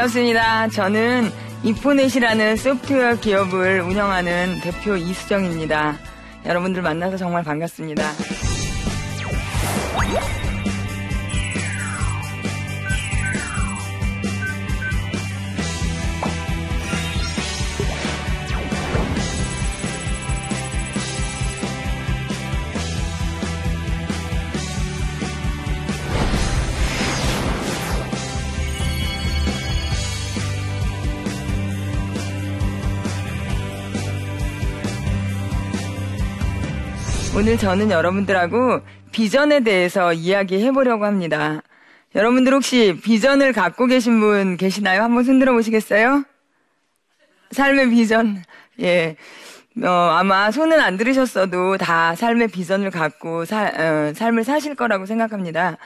반갑습니다. 저는 이포넷이라는 소프트웨어 기업을 운영하는 대표 이수정입니다. 여러분들 만나서 정말 반갑습니다. 오늘 저는 여러분들하고 비전에 대해서 이야기해 보려고 합니다. 여러분들 혹시 비전을 갖고 계신 분 계시나요? 한번 손들어 보시겠어요? 삶의 비전. 예. 어, 아마 손은 안 들으셨어도 다 삶의 비전을 갖고 사, 어, 삶을 사실 거라고 생각합니다.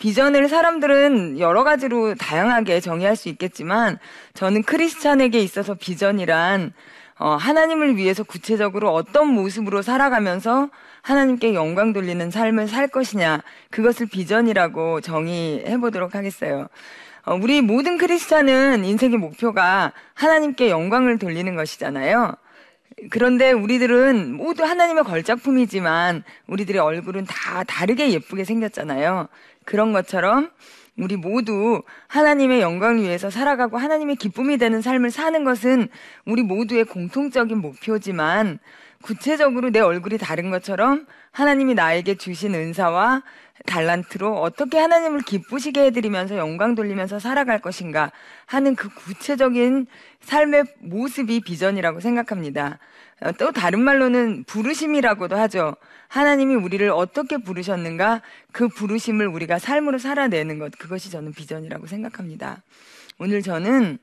비전을 사람들은 여러 가지로 다양하게 정의할 수 있겠지만 저는 크리스찬에게 있어서 비전이란 어, 하나님을 위해서 구체적으로 어떤 모습으로 살아가면서 하나님께 영광 돌리는 삶을 살 것이냐, 그것을 비전이라고 정의해 보도록 하겠어요. 어, 우리 모든 크리스찬은 인생의 목표가 하나님께 영광을 돌리는 것이잖아요. 그런데 우리들은 모두 하나님의 걸작품이지만 우리들의 얼굴은 다 다르게 예쁘게 생겼잖아요. 그런 것처럼 우리 모두 하나님의 영광을 위해서 살아가고 하나님의 기쁨이 되는 삶을 사는 것은 우리 모두의 공통적인 목표지만 구체적으로 내 얼굴이 다른 것처럼 하나님이 나에게 주신 은사와 달란트로 어떻게 하나님을 기쁘시게 해드리면서 영광 돌리면서 살아갈 것인가 하는 그 구체적인 삶의 모습이 비전이라고 생각합니다. 어, 또 다른 말로는 부르심이라고도 하죠. 하나님이 우리를 어떻게 부르셨는가 그 부르심을 우리가 삶으로 살아내는 것 그것이 저는 비전이라고 생각합니다. 오늘 저는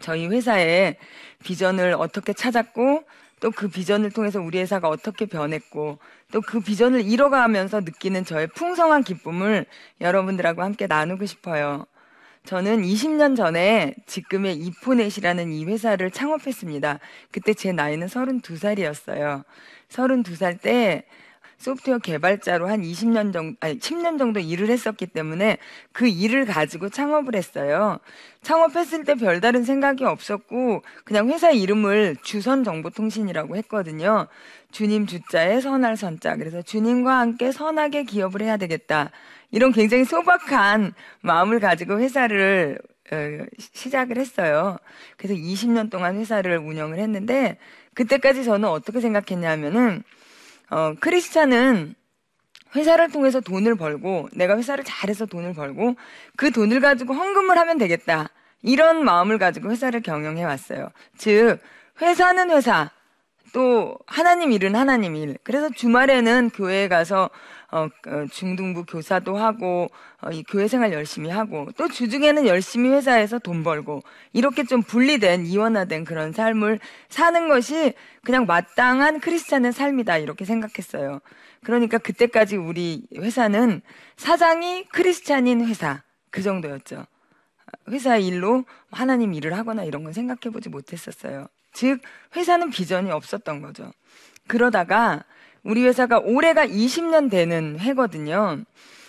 저희 회사의 비전을 어떻게 찾았고 또 그 비전을 통해서 우리 회사가 어떻게 변했고 또 그 비전을 이뤄가면서 느끼는 저의 풍성한 기쁨을 여러분들하고 함께 나누고 싶어요. 저는 20년 전에 지금의 이포넷이라는 이 회사를 창업했습니다. 그때 제 나이는 32살이었어요. 32살 때 소프트웨어 개발자로 한 20년 정도, 아니 10년 정도 일을 했었기 때문에 그 일을 가지고 창업을 했어요. 창업했을 때 별다른 생각이 없었고 그냥 회사 이름을 주선정보통신이라고 했거든요. 주님 주자에 선할 선자. 그래서 주님과 함께 선하게 기업을 해야 되겠다. 이런 굉장히 소박한 마음을 가지고 회사를 어, 시작을 했어요. 그래서 20년 동안 회사를 운영을 했는데 그때까지 저는 어떻게 생각했냐면은 어, 크리스찬은 회사를 통해서 돈을 벌고 내가 회사를 잘해서 돈을 벌고 그 돈을 가지고 헌금을 하면 되겠다. 이런 마음을 가지고 회사를 경영해 왔어요. 즉 회사는 회사, 또 하나님 일은 하나님 일. 그래서 주말에는 교회에 가서 어, 어, 중등부 교사도 하고 어, 이 교회 생활 열심히 하고 또 주중에는 열심히 회사에서 돈 벌고 이렇게 좀 분리된 이원화된 그런 삶을 사는 것이 그냥 마땅한 크리스찬의 삶이다 이렇게 생각했어요. 그러니까 그때까지 우리 회사는 사장이 크리스찬인 회사 그 정도였죠. 회사 일로 하나님 일을 하거나 이런 건 생각해 보지 못했었어요. 즉 회사는 비전이 없었던 거죠. 그러다가 우리 회사가 올해가 20년 되는 해거든요.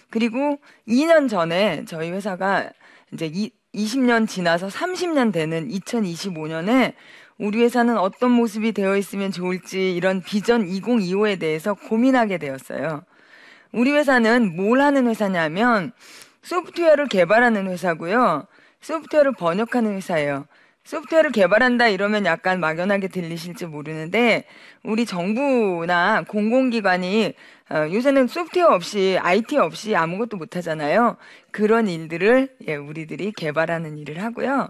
그리고 2년 전에 저희 회사가 이제 20년 지나서 30년 되는 2025년에 우리 회사는 어떤 모습이 되어 있으면 좋을지 이런 비전 2025에 대해서 고민하게 되었어요. 우리 회사는 뭘 하는 회사냐면 소프트웨어를 개발하는 회사고요. 소프트웨어를 번역하는 회사예요. 소프트웨어를 개발한다 이러면 약간 막연하게 들리실지 모르는데 우리 정부나 공공기관이 어, 요새는 소프트웨어 없이 IT 없이 아무것도 못 하잖아요. 그런 일들을 예, 우리들이 개발하는 일을 하고요.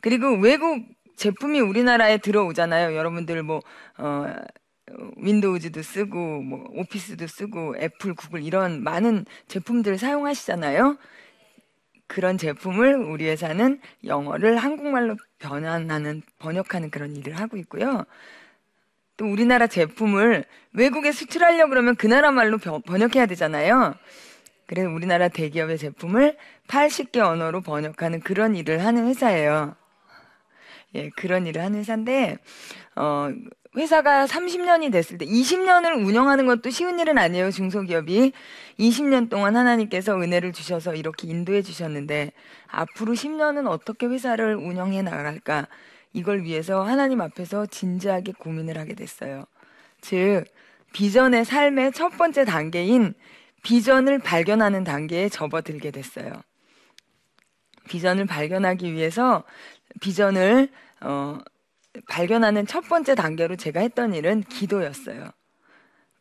그리고 외국 제품이 우리나라에 들어오잖아요. 여러분들 뭐 어, 윈도우즈도 쓰고 뭐 오피스도 쓰고 애플, 구글 이런 많은 제품들 사용하시잖아요. 그런 제품을 우리 회사는 영어를 한국말로 변환하는 번역하는 그런 일을 하고 있고요. 또 우리나라 제품을 외국에 수출하려 그러면 그 나라 말로 번역해야 되잖아요. 그래서 우리나라 대기업의 제품을 80개 언어로 번역하는 그런 일을 하는 회사예요. 예, 그런 일을 하는 회사인데, 어, 회사가 30년이 됐을 때 20년을 운영하는 것도 쉬운 일은 아니에요. 중소기업이 20년 동안 하나님께서 은혜를 주셔서 이렇게 인도해 주셨는데 앞으로 10년은 어떻게 회사를 운영해 나갈까? 이걸 위해서 하나님 앞에서 진지하게 고민을 하게 됐어요. 즉 비전의 삶의 첫 번째 단계인 비전을 발견하는 단계에 접어들게 됐어요. 비전을 발견하기 위해서 비전을 어, 발견하는 첫 번째 단계로 제가 했던 일은 기도였어요.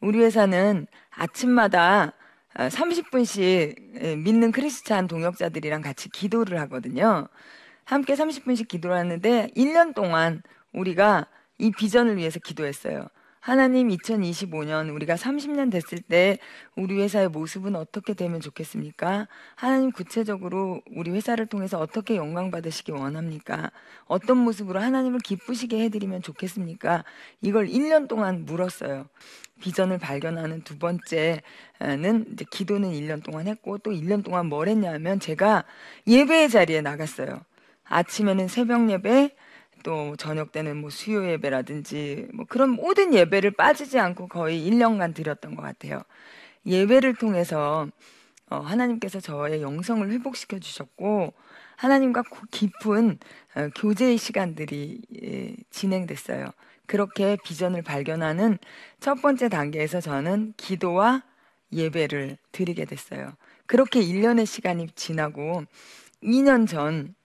우리 회사는 아침마다 30분씩 믿는 크리스찬 동역자들이랑 같이 기도를 하거든요. 함께 30분씩 기도를 하는데 1년 동안 우리가 이 비전을 위해서 기도했어요. 하나님 2025년 우리가 30년 됐을 때 우리 회사의 모습은 어떻게 되면 좋겠습니까? 하나님 구체적으로 우리 회사를 통해서 어떻게 영광 받으시기 원합니까? 어떤 모습으로 하나님을 기쁘시게 해드리면 좋겠습니까? 이걸 1년 동안 물었어요. 비전을 발견하는 두 번째는 이제 기도는 1년 동안 했고 또 1년 동안 뭘 했냐면 제가 예배의 자리에 나갔어요. 아침에는 새벽 예배, 또 저녁 때는 뭐 수요 예배라든지 뭐 그런 모든 예배를 빠지지 않고 거의 1년간 드렸던 것 같아요. 예배를 통해서 어, 하나님께서 저의 영성을 회복시켜 주셨고 하나님과 깊은 어, 교제의 시간들이 예, 진행됐어요. 그렇게 비전을 발견하는 첫 번째 단계에서 저는 기도와 예배를 드리게 됐어요. 그렇게 1년의 시간이 지나고 2년 전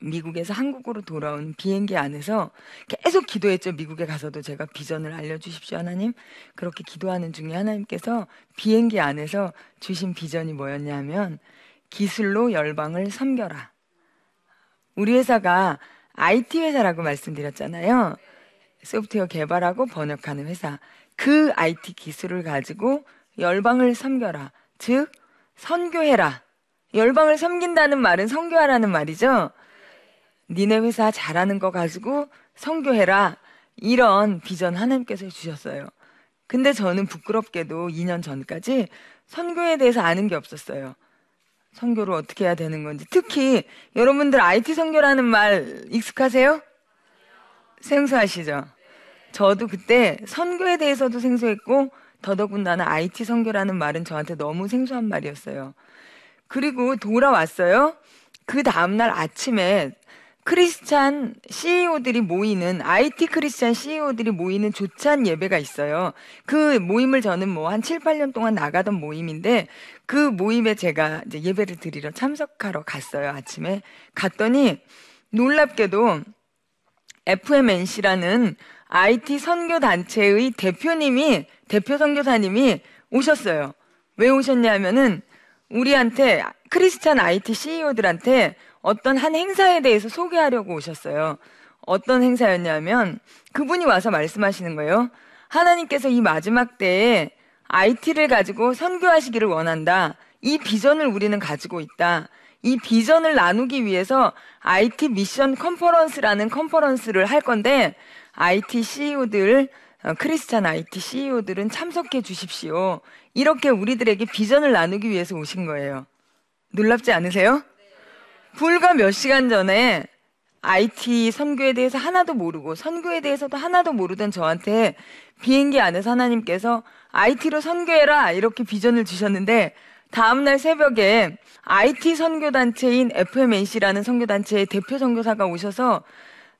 미국에서 한국으로 돌아온 비행기 안에서 계속 기도했죠. 미국에 가서도 제가 비전을 알려주십시오, 하나님. 그렇게 기도하는 중에 하나님께서 비행기 안에서 주신 비전이 뭐였냐면 기술로 열방을 섬겨라. 우리 회사가 IT 회사라고 말씀드렸잖아요. 소프트웨어 개발하고 번역하는 회사. 그 IT 기술을 가지고 열방을 섬겨라. 즉, 선교해라. 열방을 섬긴다는 말은 선교하라는 말이죠. 니네 회사 잘하는 거 가지고 성교해라. 이런 비전 하나님께서 주셨어요. 근데 저는 부끄럽게도 2년 전까지 선교에 대해서 아는 게 없었어요. 선교를 어떻게 해야 되는 건지. 특히 여러분들 IT 선교라는 말 익숙하세요? 생소하시죠? 저도 그때 선교에 대해서도 생소했고 더더군다나 IT 선교라는 말은 저한테 너무 생소한 말이었어요. 그리고 돌아왔어요. 그 다음날 아침에 크리스찬 CEO들이 모이는 IT 크리스찬 CEO들이 모이는 조찬 예배가 있어요. 그 모임을 저는 뭐 한 7, 8년 동안 나가던 모임인데 그 모임에 제가 이제 예배를 드리러 참석하러 갔어요. 아침에 갔더니 놀랍게도 FMNC라는 IT 선교 단체의 대표님이 대표 선교사님이 오셨어요. 왜 오셨냐면은 우리한테 크리스찬 IT CEO들한테 어떤 한 행사에 대해서 소개하려고 오셨어요. 어떤 행사였냐면 그분이 와서 말씀하시는 거예요. 하나님께서 이 마지막 때에 IT를 가지고 선교하시기를 원한다. 이 비전을 우리는 가지고 있다. 이 비전을 나누기 위해서 IT 미션 컨퍼런스라는 컨퍼런스를 할 건데 IT CEO들 어, 크리스찬 IT CEO들은 참석해 주십시오. 이렇게 우리들에게 비전을 나누기 위해서 오신 거예요. 놀랍지 않으세요? 불과 몇 시간 전에 IT 선교에 대해서 하나도 모르고 선교에 대해서도 하나도 모르던 저한테 비행기 안에서 하나님께서 IT로 선교해라 이렇게 비전을 주셨는데 다음날 새벽에 IT 선교단체인 FMNC라는 선교단체의 대표 선교사가 오셔서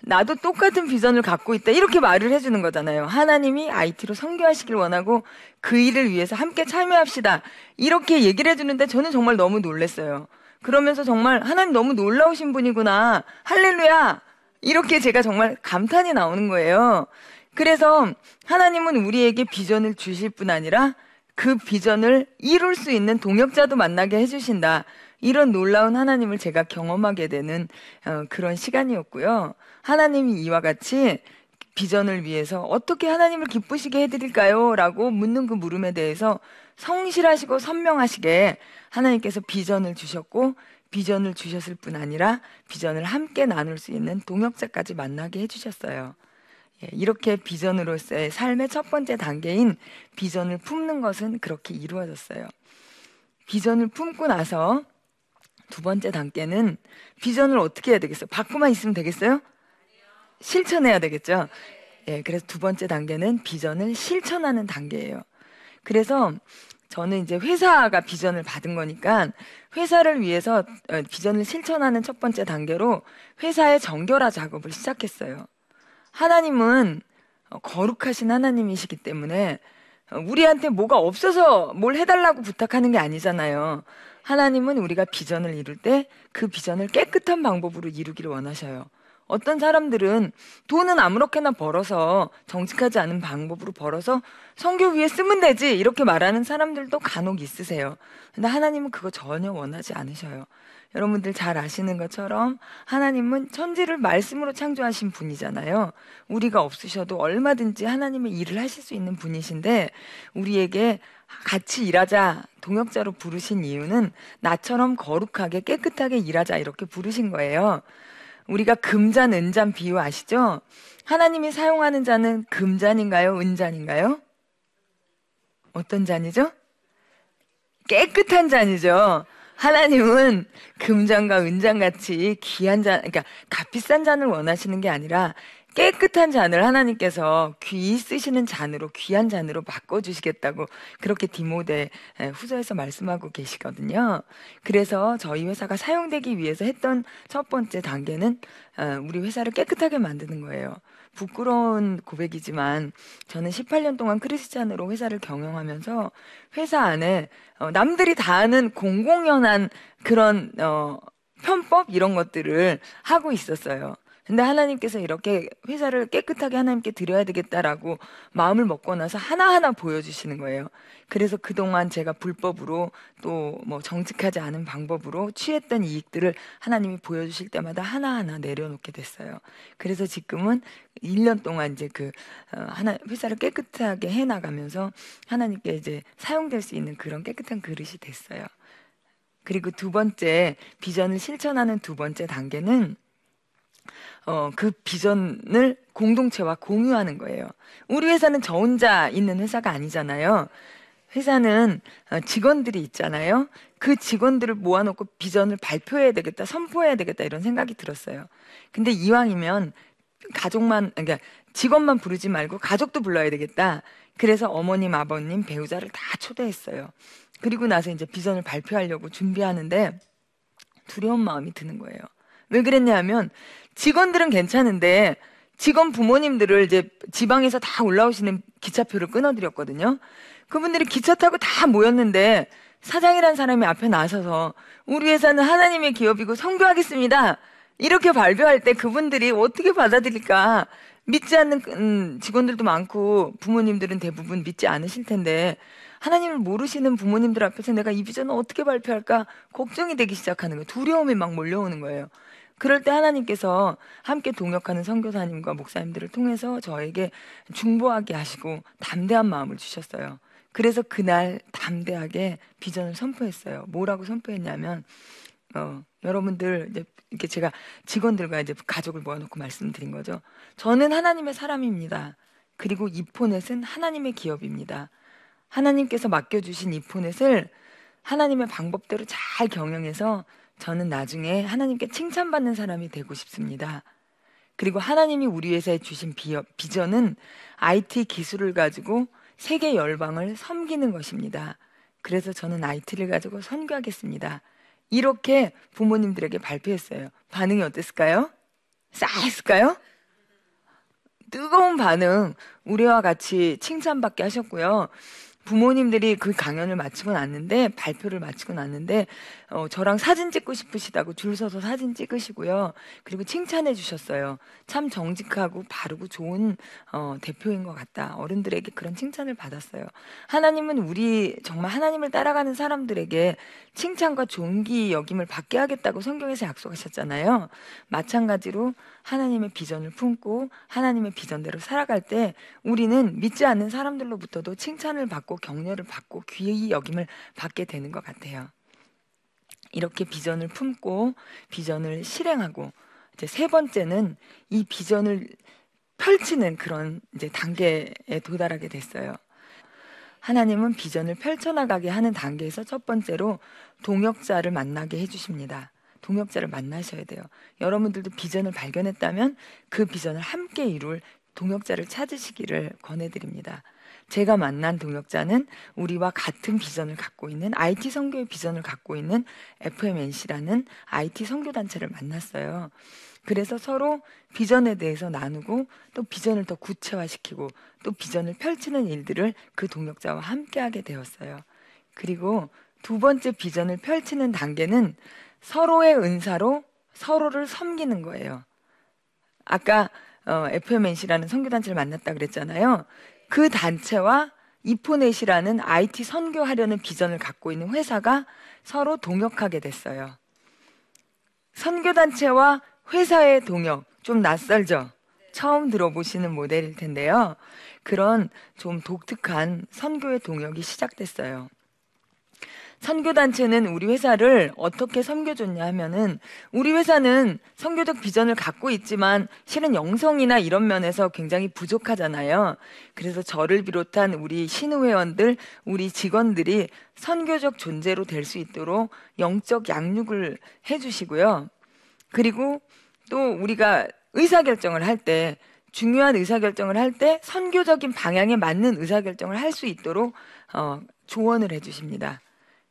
나도 똑같은 비전을 갖고 있다 이렇게 말을 해주는 거잖아요. 하나님이 IT로 선교하시길 원하고 그 일을 위해서 함께 참여합시다 이렇게 얘기를 해주는데 저는 정말 너무 놀랐어요. 그러면서 정말 하나님 너무 놀라우신 분이구나. 할렐루야. 이렇게 제가 정말 감탄이 나오는 거예요. 그래서 하나님은 우리에게 비전을 주실 뿐 아니라 그 비전을 이룰 수 있는 동역자도 만나게 해주신다. 이런 놀라운 하나님을 제가 경험하게 되는 어, 그런 시간이었고요. 하나님이 이와 같이 비전을 위해서 어떻게 하나님을 기쁘시게 해드릴까요? 라고 묻는 그 물음에 대해서 성실하시고 선명하시게 하나님께서 비전을 주셨고 비전을 주셨을 뿐 아니라 비전을 함께 나눌 수 있는 동역자까지 만나게 해주셨어요. 예, 이렇게 비전으로서의 삶의 첫 번째 단계인 비전을 품는 것은 그렇게 이루어졌어요. 비전을 품고 나서 두 번째 단계는 비전을 어떻게 해야 되겠어요? 받고만 있으면 되겠어요? 실천해야 되겠죠. 예, 그래서 두 번째 단계는 비전을 실천하는 단계예요. 그래서 저는 이제 회사가 비전을 받은 거니까 회사를 위해서 어, 비전을 실천하는 첫 번째 단계로 회사의 정결화 작업을 시작했어요. 하나님은 어, 거룩하신 하나님이시기 때문에 어, 우리한테 뭐가 없어서 뭘 해달라고 부탁하는 게 아니잖아요. 하나님은 우리가 비전을 이룰 때 그 비전을 깨끗한 방법으로 이루기를 원하셔요. 어떤 사람들은 돈은 아무렇게나 벌어서 정직하지 않은 방법으로 벌어서 성교 위에 쓰면 되지 이렇게 말하는 사람들도 간혹 있으세요. 근데 하나님은 그거 전혀 원하지 않으셔요. 여러분들 잘 아시는 것처럼 하나님은 천지를 말씀으로 창조하신 분이잖아요. 우리가 없으셔도 얼마든지 하나님의 일을 하실 수 있는 분이신데 우리에게 같이 일하자 동역자로 부르신 이유는 나처럼 거룩하게 깨끗하게 일하자 이렇게 부르신 거예요. 우리가 금잔, 은잔 비유 아시죠? 하나님이 사용하는 잔은 금잔인가요? 은잔인가요? 어떤 잔이죠? 깨끗한 잔이죠. 하나님은 금잔과 은잔 같이 귀한 잔, 그러니까 값비싼 잔을 원하시는 게 아니라 깨끗한 잔을 하나님께서 귀 쓰시는 잔으로 귀한 잔으로 바꿔 주시겠다고 그렇게 디모데 후서에서 말씀하고 계시거든요. 그래서 저희 회사가 사용되기 위해서 했던 첫 번째 단계는 어, 우리 회사를 깨끗하게 만드는 거예요. 부끄러운 고백이지만 저는 18년 동안 크리스찬으로 회사를 경영하면서 회사 안에 어, 남들이 다 아는 공공연한 그런 어, 편법 이런 것들을 하고 있었어요. 근데 하나님께서 이렇게 회사를 깨끗하게 하나님께 드려야 되겠다라고 마음을 먹고 나서 하나하나 보여주시는 거예요. 그래서 그동안 제가 불법으로 또 뭐 정직하지 않은 방법으로 취했던 이익들을 하나님이 보여주실 때마다 하나하나 내려놓게 됐어요. 그래서 지금은 1년 동안 이제 그 어, 하나 회사를 깨끗하게 해 나가면서 하나님께 이제 사용될 수 있는 그런 깨끗한 그릇이 됐어요. 그리고 두 번째 비전을 실천하는 두 번째 단계는 어, 그 비전을 공동체와 공유하는 거예요. 우리 회사는 저 혼자 있는 회사가 아니잖아요. 회사는 어, 직원들이 있잖아요. 그 직원들을 모아놓고 비전을 발표해야 되겠다, 선포해야 되겠다 이런 생각이 들었어요. 근데 이왕이면 가족만, 그러니까 직원만 부르지 말고 가족도 불러야 되겠다. 그래서 어머님, 아버님, 배우자를 다 초대했어요. 그리고 나서 이제 비전을 발표하려고 준비하는데 두려운 마음이 드는 거예요. 왜 그랬냐면 직원들은 괜찮은데 직원 부모님들을 이제 지방에서 다 올라오시는 기차표를 끊어드렸거든요. 그분들이 기차 타고 다 모였는데 사장이란 사람이 앞에 나서서 우리 회사는 하나님의 기업이고 성교하겠습니다. 이렇게 발표할 때 그분들이 어떻게 받아들일까? 믿지 않는 음, 직원들도 많고 부모님들은 대부분 믿지 않으실 텐데 하나님을 모르시는 부모님들 앞에서 내가 이 비전을 어떻게 발표할까 걱정이 되기 시작하는 거예요. 두려움이 막 몰려오는 거예요. 그럴 때 하나님께서 함께 동역하는 선교사님과 목사님들을 통해서 저에게 중보하게 하시고 담대한 마음을 주셨어요. 그래서 그날 담대하게 비전을 선포했어요. 뭐라고 선포했냐면 어, 여러분들 이제 이렇게 제가 직원들과 이제 가족을 모아놓고 말씀드린 거죠. 저는 하나님의 사람입니다. 그리고 이 포넷은 하나님의 기업입니다. 하나님께서 맡겨주신 이 포넷을 하나님의 방법대로 잘 경영해서 저는 나중에 하나님께 칭찬받는 사람이 되고 싶습니다. 그리고 하나님이 우리 회사에 주신 비전은 IT 기술을 가지고 세계 열방을 섬기는 것입니다. 그래서 저는 IT를 가지고 선교하겠습니다. 이렇게 부모님들에게 발표했어요. 반응이 어땠을까요? 싸했을까요? 뜨거운 반응, 우리와 같이 칭찬받게 하셨고요. 부모님들이 그 강연을 마치고 났는데 발표를 마치고 났는데 어, 저랑 사진 찍고 싶으시다고 줄 서서 사진 찍으시고요. 그리고 칭찬해 주셨어요. 참 정직하고 바르고 좋은 어, 대표인 것 같다. 어른들에게 그런 칭찬을 받았어요. 하나님은 우리 정말 하나님을 따라가는 사람들에게 칭찬과 존귀 여김을 받게 하겠다고 성경에서 약속하셨잖아요. 마찬가지로 하나님의 비전을 품고 하나님의 비전대로 살아갈 때 우리는 믿지 않는 사람들로부터도 칭찬을 받고 격려를 받고 귀의 여김을 받게 되는 것 같아요. 이렇게 비전을 품고 비전을 실행하고 이제 세 번째는 이 비전을 펼치는 그런 이제 단계에 도달하게 됐어요. 하나님은 비전을 펼쳐나가게 하는 단계에서 첫 번째로 동역자를 만나게 해주십니다. 동역자를 만나셔야 돼요. 여러분들도 비전을 발견했다면 그 비전을 함께 이룰 동역자를 찾으시기를 권해드립니다. 제가 만난 동역자는 우리와 같은 비전을 갖고 있는 IT 선교의 비전을 갖고 있는 FMNC라는 IT 선교 단체를 만났어요. 그래서 서로 비전에 대해서 나누고 또 비전을 더 구체화시키고 또 비전을 펼치는 일들을 그 동역자와 함께 하게 되었어요. 그리고 두 번째 비전을 펼치는 단계는 서로의 은사로 서로를 섬기는 거예요. 아까 어, FMNC라는 선교단체를 만났다 그랬잖아요. 그 단체와 이포넷이라는 IT 선교하려는 비전을 갖고 있는 회사가 서로 동역하게 됐어요. 선교단체와 회사의 동역, 좀 낯설죠? 처음 들어보시는 모델일 텐데요. 그런 좀 독특한 선교의 동역이 시작됐어요. 선교단체는 우리 회사를 어떻게 섬겨줬냐 하면은 우리 회사는 선교적 비전을 갖고 있지만 실은 영성이나 이런 면에서 굉장히 부족하잖아요. 그래서 저를 비롯한 우리 신우회원들, 우리 직원들이 선교적 존재로 될 수 있도록 영적 양육을 해주시고요. 그리고 또 우리가 의사결정을 할 때, 중요한 의사결정을 할 때 선교적인 방향에 맞는 의사결정을 할 수 있도록 어, 조언을 해주십니다.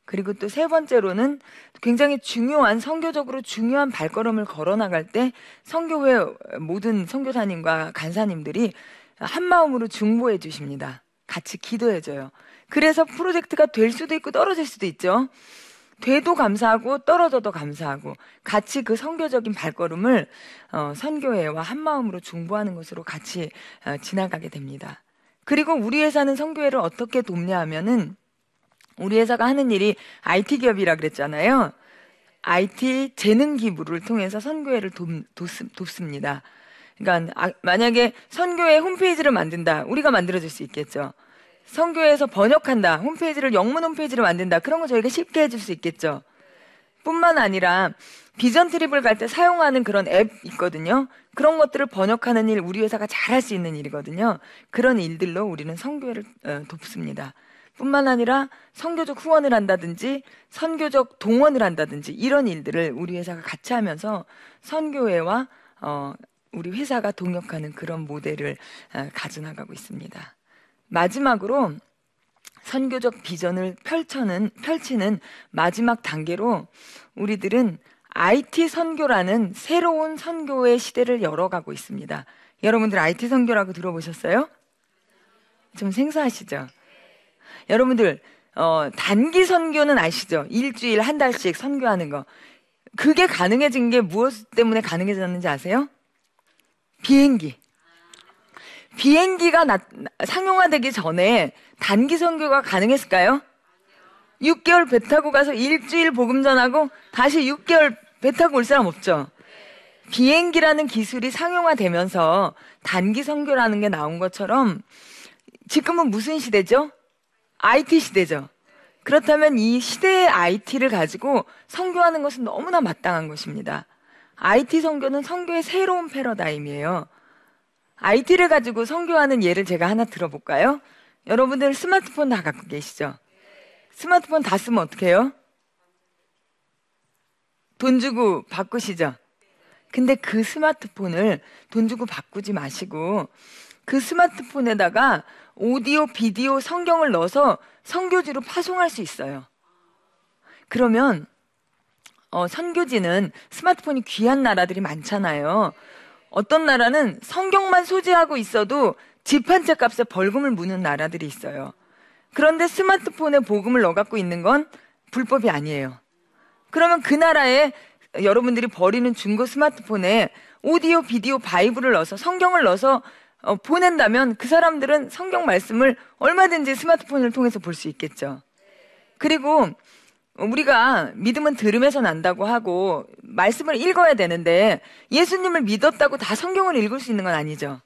그리고 또 세 번째로는 굉장히 중요한 선교적으로 중요한 발걸음을 걸어 나갈 때 선교회 모든 선교사님과 간사님들이 한 마음으로 중보해 주십니다. 같이 기도해 줘요. 그래서 프로젝트가 될 수도 있고 떨어질 수도 있죠. 돼도 감사하고 떨어져도 감사하고 같이 그 선교적인 발걸음을 어, 선교회와 한 마음으로 중보하는 것으로 같이 어, 지나가게 됩니다. 그리고 우리 회사는 선교회를 어떻게 돕냐 하면은 우리 회사가 하는 일이 IT 기업이라 그랬잖아요. IT 재능 기부를 통해서 선교회를 돕, 돕, 습니다 그러니까 아, 만약에 선교회 홈페이지를 만든다, 우리가 만들어 줄 수 있겠죠. 선교회에서 번역한다, 홈페이지를 영문 홈페이지를 만든다, 그런 거 저희가 쉽게 해줄 수 있겠죠. 뿐만 아니라 비전 트립을 갈 때 사용하는 그런 앱 있거든요. 그런 것들을 번역하는 일 우리 회사가 잘할 수 있는 일이거든요. 그런 일들로 우리는 선교회를 어, 돕습니다. 뿐만 아니라 선교적 후원을 한다든지 선교적 동원을 한다든지 이런 일들을 우리 회사가 같이 하면서 선교회와 어, 우리 회사가 동역하는 그런 모델을 어, 가져나가고 있습니다. 마지막으로 선교적 비전을 펼쳐는, 펼치는 마지막 단계로 우리들은 IT 선교라는 새로운 선교의 시대를 열어가고 있습니다. 여러분들 IT 선교라고 들어보셨어요? 좀 생소하시죠? 여러분들 어, 단기 선교는 아시죠? 일주일 한 달씩 선교하는 거. 그게 가능해진 게 무엇 때문에 가능해졌는지 아세요? 비행기. 비행기가 나, 상용화되기 전에 단기 선교가 가능했을까요? 6개월 배 타고 가서 일주일 복음 전하고 다시 6개월 배 타고 올 사람 없죠? 비행기라는 기술이 상용화되면서 단기 선교라는 게 나온 것처럼 지금은 무슨 시대죠? IT 시대죠. 그렇다면 이 시대의 IT를 가지고 선교하는 것은 너무나 마땅한 것입니다. IT 선교는 선교의 새로운 패러다임이에요. IT를 가지고 선교하는 예를 제가 하나 들어볼까요? 여러분들 스마트폰 다 갖고 계시죠? 스마트폰 다 쓰면 어떻게 해요? 돈 주고 바꾸시죠? 근데 그 스마트폰을 돈 주고 바꾸지 마시고 그 스마트폰에다가 오디오, 비디오, 성경을 넣어서 선교지로 파송할 수 있어요. 그러면 어, 선교지는 스마트폰이 귀한 나라들이 많잖아요. 어떤 나라는 성경만 소지하고 있어도 집 한 채 값에 벌금을 무는 나라들이 있어요. 그런데 스마트폰에 복음을 넣어갖고 있는 건 불법이 아니에요. 그러면 그 나라에 여러분들이 버리는 중고 스마트폰에 오디오, 비디오, 바이블을 넣어서 성경을 넣어서 어, 보낸다면 그 사람들은 성경 말씀을 얼마든지 스마트폰을 통해서 볼 수 있겠죠. 그리고 우리가 믿음은 들음에서 난다고 하고 말씀을 읽어야 되는데 예수님을 믿었다고 다 성경을 읽을 수 있는 건 아니죠.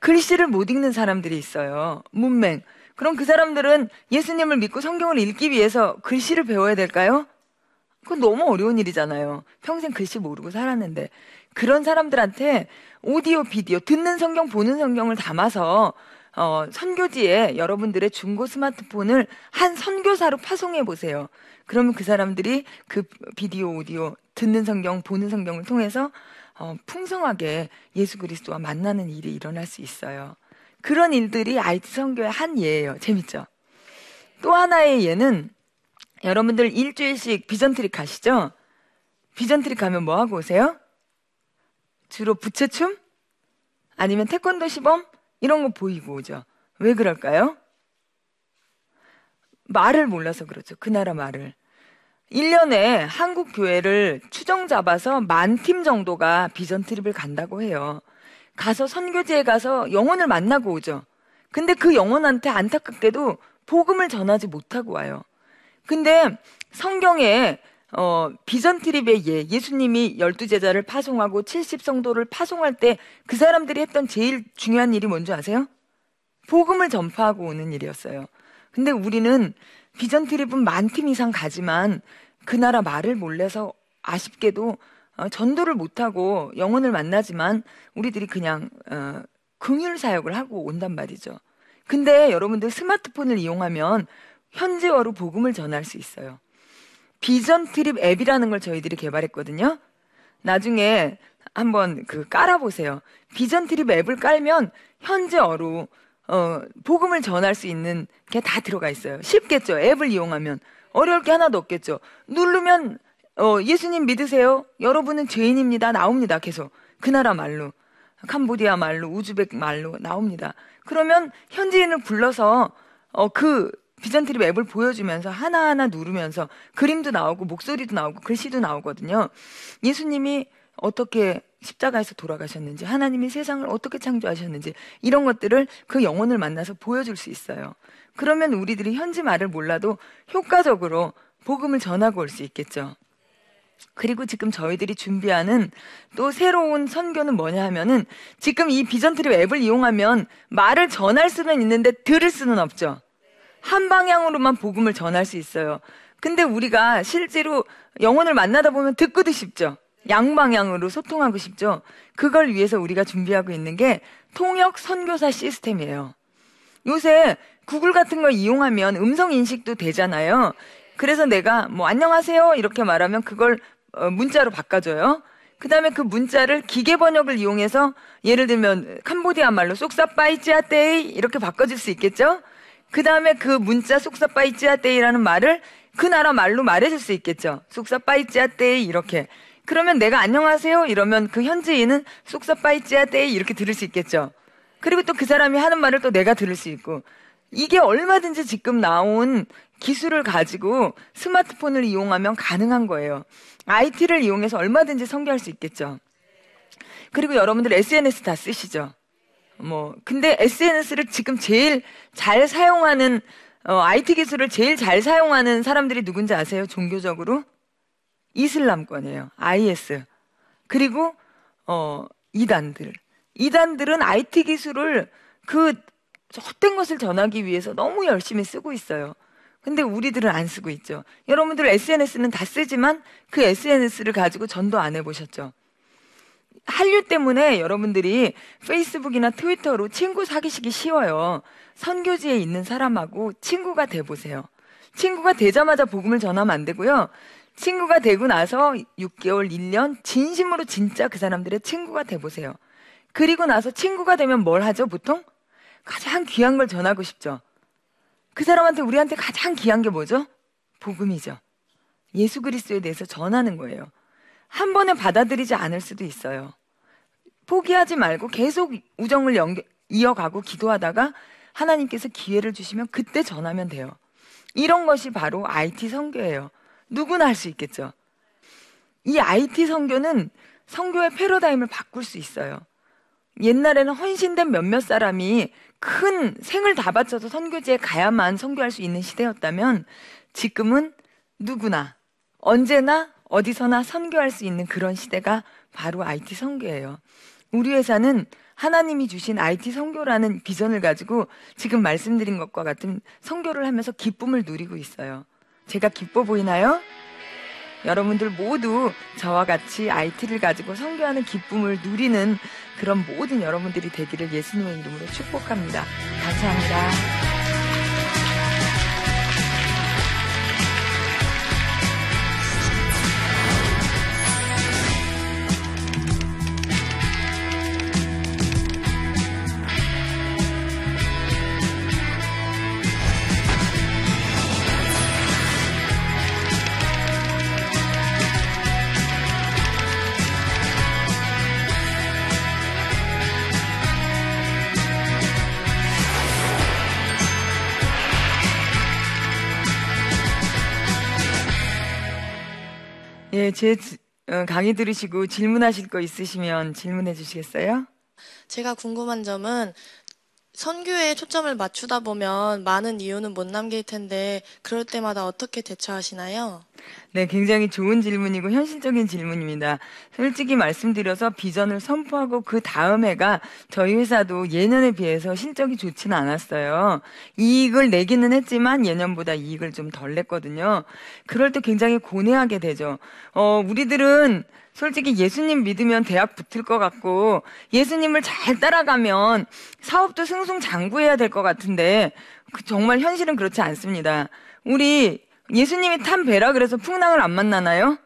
글씨를 못 읽는 사람들이 있어요. 문맹. 그럼 그 사람들은 예수님을 믿고 성경을 읽기 위해서 글씨를 배워야 될까요? 그건 너무 어려운 일이잖아요. 평생 글씨 모르고 살았는데. 그런 사람들한테 오디오, 비디오, 듣는 성경, 보는 성경을 담아서 어, 선교지에 여러분들의 중고 스마트폰을 한 선교사로 파송해 보세요. 그러면 그 사람들이 그 비디오, 오디오 듣는 성경, 보는 성경을 통해서 어, 풍성하게 예수 그리스도와 만나는 일이 일어날 수 있어요. 그런 일들이 IT 선교의 한 예예요. 재밌죠? 또 하나의 예는 여러분들 일주일씩 vision trip 가시죠? vision trip 가면 뭐 하고 오세요? 주로 부채춤? 아니면 태권도 시범? 이런 거 보이고 오죠. 왜 그럴까요? 말을 몰라서 그렇죠. 그 나라 말을. 1년에 한국 교회를 추정 잡아서 만 팀 정도가 vision trip을 간다고 해요. 가서 선교지에 가서 영혼을 만나고 오죠. 근데 그 영혼한테 안타깝게도 복음을 전하지 못하고 와요. 근데 성경에 어, 비전 트립의 예, 예수님이 열두 제자를 파송하고 70 성도를 파송할 때 그 사람들이 했던 제일 중요한 일이 뭔지 아세요? 복음을 전파하고 오는 일이었어요. 근데 우리는 비전 트립은 만 팀 이상 가지만 그 나라 말을 몰라서 아쉽게도 어, 전도를 못하고 영혼을 만나지만 우리들이 그냥 어, 긍휼 사역을 하고 온단 말이죠. 근데 여러분들 스마트폰을 이용하면 현지어로 복음을 전할 수 있어요. 비전 트립 앱이라는 걸 저희들이 개발했거든요. 나중에 한번 그 깔아보세요. 비전 트립 앱을 깔면 현지어로 어, 복음을 전할 수 있는 게 다 들어가 있어요. 쉽겠죠. 앱을 이용하면 어려울 게 하나도 없겠죠. 누르면 어, 예수님 믿으세요. 여러분은 죄인입니다. 나옵니다. 계속 그 나라 말로 캄보디아 말로 우즈벡 말로 나옵니다. 그러면 현지인을 불러서 어, 그 비전트립 앱을 보여주면서 하나하나 누르면서 그림도 나오고 목소리도 나오고 글씨도 나오거든요. 예수님이 어떻게 십자가에서 돌아가셨는지, 하나님이 세상을 어떻게 창조하셨는지, 이런 것들을 그 영혼을 만나서 보여줄 수 있어요. 그러면 우리들이 현지 말을 몰라도 효과적으로 복음을 전하고 올 수 있겠죠. 그리고 지금 저희들이 준비하는 또 새로운 선교는 뭐냐 하면은 지금 이 비전 트립 앱을 이용하면 말을 전할 수는 있는데 들을 수는 없죠. 한 방향으로만 복음을 전할 수 있어요. 근데 우리가 실제로 영혼을 만나다 보면 듣고도 싶죠. 양방향으로 소통하고 싶죠. 그걸 위해서 우리가 준비하고 있는 게 통역 선교사 시스템이에요. 요새 구글 같은 거 이용하면 음성 인식도 되잖아요. 그래서 내가 뭐 안녕하세요 이렇게 말하면 그걸 어, 문자로 바꿔줘요. 그 다음에 그 문자를 기계 번역을 이용해서 예를 들면 캄보디아 말로 쏙사빠이찌아떼이 이렇게 바꿔줄 수 있겠죠? 그 다음에 그 문자 쏙사빠이찌아떼이라는 말을 그 나라 말로 말해줄 수 있겠죠? 쏙사빠이찌아떼이 이렇게. 그러면 내가 안녕하세요 이러면 그 현지인은 쏙사빠이찌아떼이 이렇게 들을 수 있겠죠? 그리고 또 그 사람이 하는 말을 또 내가 들을 수 있고 이게 얼마든지 지금 나온 기술을 가지고 스마트폰을 이용하면 가능한 거예요. IT를 이용해서 얼마든지 성교할 수 있겠죠. 그리고 여러분들 SNS 다 쓰시죠. 뭐 근데 SNS를 지금 제일 잘 사용하는 어, IT 기술을 제일 잘 사용하는 사람들이 누군지 아세요? 종교적으로 이슬람권이에요. IS 그리고 어, 이단들 이단들은 IT 기술을 그 헛된 것을 전하기 위해서 너무 열심히 쓰고 있어요. 근데 우리들은 안 쓰고 있죠. 여러분들 SNS는 다 쓰지만 그 SNS를 가지고 전도 안 해보셨죠? 한류 때문에 여러분들이 페이스북이나 트위터로 친구 사귀시기 쉬워요. 선교지에 있는 사람하고 친구가 돼 보세요. 친구가 되자마자 복음을 전하면 안 되고요. 친구가 되고 나서 6개월, 1년 진심으로 진짜 그 사람들의 친구가 돼 보세요. 그리고 나서 친구가 되면 뭘 하죠, 보통? 가장 귀한 걸 전하고 싶죠. 그 사람한테 우리한테 가장 귀한 게 뭐죠? 복음이죠. 예수 그리스도에 대해서 전하는 거예요. 한 번에 받아들이지 않을 수도 있어요. 포기하지 말고 계속 우정을 연결, 이어가고 기도하다가 하나님께서 기회를 주시면 그때 전하면 돼요. 이런 것이 바로 IT 선교예요. 누구나 할 수 있겠죠. 이 IT 선교는 선교의 패러다임을 바꿀 수 있어요. 옛날에는 헌신된 몇몇 사람이 큰 생을 다 바쳐서 선교지에 가야만 선교할 수 있는 시대였다면 지금은 누구나 언제나 어디서나 선교할 수 있는 그런 시대가 바로 IT 선교예요. 우리 회사는 하나님이 주신 IT 선교라는 비전을 가지고 지금 말씀드린 것과 같은 선교를 하면서 기쁨을 누리고 있어요. 제가 기뻐 보이나요? 여러분들 모두 저와 같이 IT를 가지고 선교하는 기쁨을 누리는 그런 모든 여러분들이 되기를 예수님의 이름으로 축복합니다. 감사합니다. 예, 제 어, 강의 들으시고 질문하실 거 있으시면 질문해 주시겠어요? 제가 궁금한 점은 선교에 초점을 맞추다 보면 많은 이유는 못 남길 텐데 그럴 때마다 어떻게 대처하시나요? 네, 굉장히 좋은 질문이고 현실적인 질문입니다. 솔직히 말씀드려서 비전을 선포하고 그 다음 해가 저희 회사도 예년에 비해서 실적이 좋지는 않았어요. 이익을 내기는 했지만 예년보다 이익을 좀 덜 냈거든요. 그럴 때 굉장히 고뇌하게 되죠. 어, 우리들은 솔직히 예수님 믿으면 대학 붙을 것 같고 예수님을 잘 따라가면 사업도 승승장구해야 될 것 같은데 그 정말 현실은 그렇지 않습니다. 우리 예수님이 탄 배라 그래서 풍랑을 안 만나나요?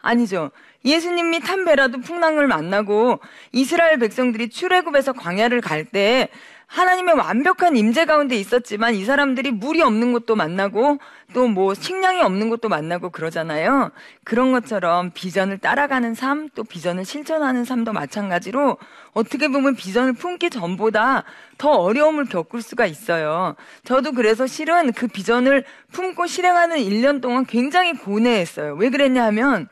아니죠. 예수님이 탄 배라도 풍랑을 만나고 이스라엘 백성들이 출애굽에서 광야를 갈 때 하나님의 완벽한 임재 가운데 있었지만 이 사람들이 물이 없는 곳도 만나고 또 뭐 식량이 없는 곳도 만나고 그러잖아요. 그런 것처럼 비전을 따라가는 삶, 또 비전을 실천하는 삶도 마찬가지로 어떻게 보면 비전을 품기 전보다 더 어려움을 겪을 수가 있어요. 저도 그래서 실은 그 비전을 품고 실행하는 1년 동안 굉장히 고뇌했어요. 왜 그랬냐 하면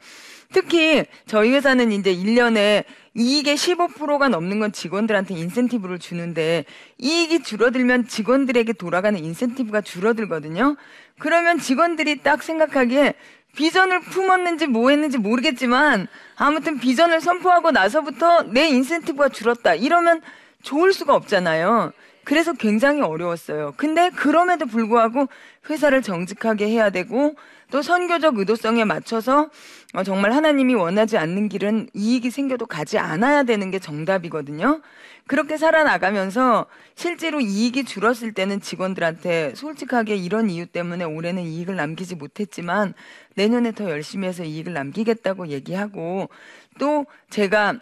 특히 저희 회사는 이제 1년에 이익의 15%가 넘는 건 직원들한테 인센티브를 주는데 이익이 줄어들면 직원들에게 돌아가는 인센티브가 줄어들거든요. 그러면 직원들이 딱 생각하기에 비전을 품었는지 뭐 했는지 모르겠지만 아무튼 비전을 선포하고 나서부터 내 인센티브가 줄었다. 이러면 좋을 수가 없잖아요. 그래서 굉장히 어려웠어요. 근데 그럼에도 불구하고 회사를 정직하게 해야 되고 또 선교적 의도성에 맞춰서 어, 정말 하나님이 원하지 않는 길은 이익이 생겨도 가지 않아야 되는 게 정답이거든요. 그렇게 살아나가면서 실제로 이익이 줄었을 때는 직원들한테 솔직하게 이런 이유 때문에 올해는 이익을 남기지 못했지만 내년에 더 열심히 해서 이익을 남기겠다고 얘기하고 또 제가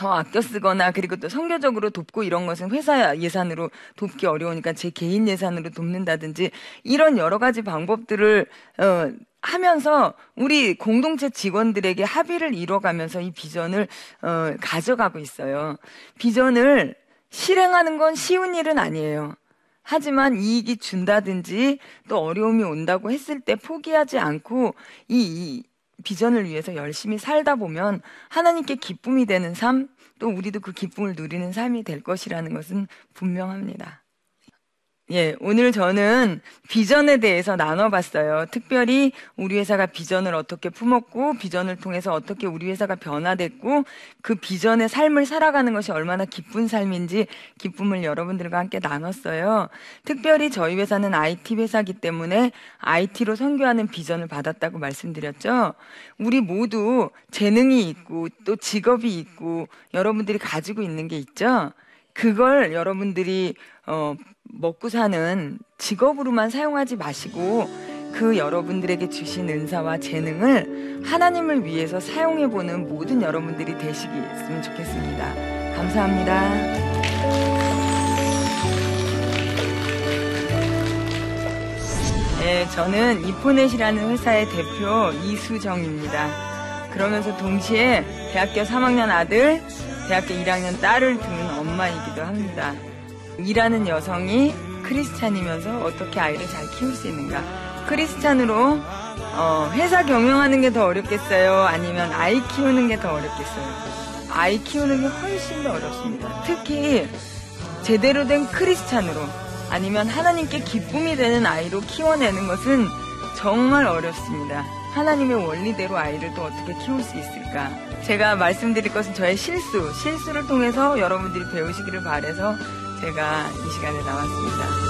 더 아껴 쓰거나 그리고 또 성교적으로 돕고 이런 것은 회사 예산으로 돕기 어려우니까 제 개인 예산으로 돕는다든지 이런 여러 가지 방법들을 어 하면서 우리 공동체 직원들에게 합의를 이뤄가면서 이 비전을 어 가져가고 있어요. 비전을 실행하는 건 쉬운 일은 아니에요. 하지만 이익이 준다든지 또 어려움이 온다고 했을 때 포기하지 않고 이, 이 비전을 위해서 열심히 살다 보면 하나님께 기쁨이 되는 삶, 또 우리도 그 기쁨을 누리는 삶이 될 것이라는 것은 분명합니다. 예, 오늘 저는 비전에 대해서 나눠봤어요. 특별히 우리 회사가 비전을 어떻게 품었고, 비전을 통해서 어떻게 우리 회사가 변화됐고, 그 비전의 삶을 살아가는 것이 얼마나 기쁜 삶인지 기쁨을 여러분들과 함께 나눴어요. 특별히 저희 회사는 IT 회사기 때문에 IT로 선교하는 비전을 받았다고 말씀드렸죠. 우리 모두 재능이 있고, 또 직업이 있고, 여러분들이 가지고 있는 게 있죠. 그걸 여러분들이 어, 먹고 사는 직업으로만 사용하지 마시고 그 여러분들에게 주신 은사와 재능을 하나님을 위해서 사용해 보는 모든 여러분들이 되시겠으면 좋겠습니다. 감사합니다. 네, 저는 이포넷이라는 회사의 대표 이수정입니다. 그러면서 동시에 대학교 3학년 아들, 대학교 1학년 딸을 둔 엄마이기도 합니다. 일하는 여성이 크리스찬이면서 어떻게 아이를 잘 키울 수 있는가. 크리스찬으로 어, 회사 경영하는 게 더 어렵겠어요? 아니면 아이 키우는 게 더 어렵겠어요? 아이 키우는 게 훨씬 더 어렵습니다. 특히 제대로 된 크리스찬으로 아니면 하나님께 기쁨이 되는 아이로 키워내는 것은 정말 어렵습니다. 하나님의 원리대로 아이를 또 어떻게 키울 수 있을까? 제가 말씀드릴 것은 저의 실수, 실수를 통해서 여러분들이 배우시기를 바래서 제가 이 시간에 나왔습니다.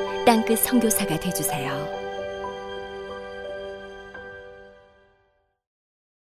땅끝 선교사가 되주세요.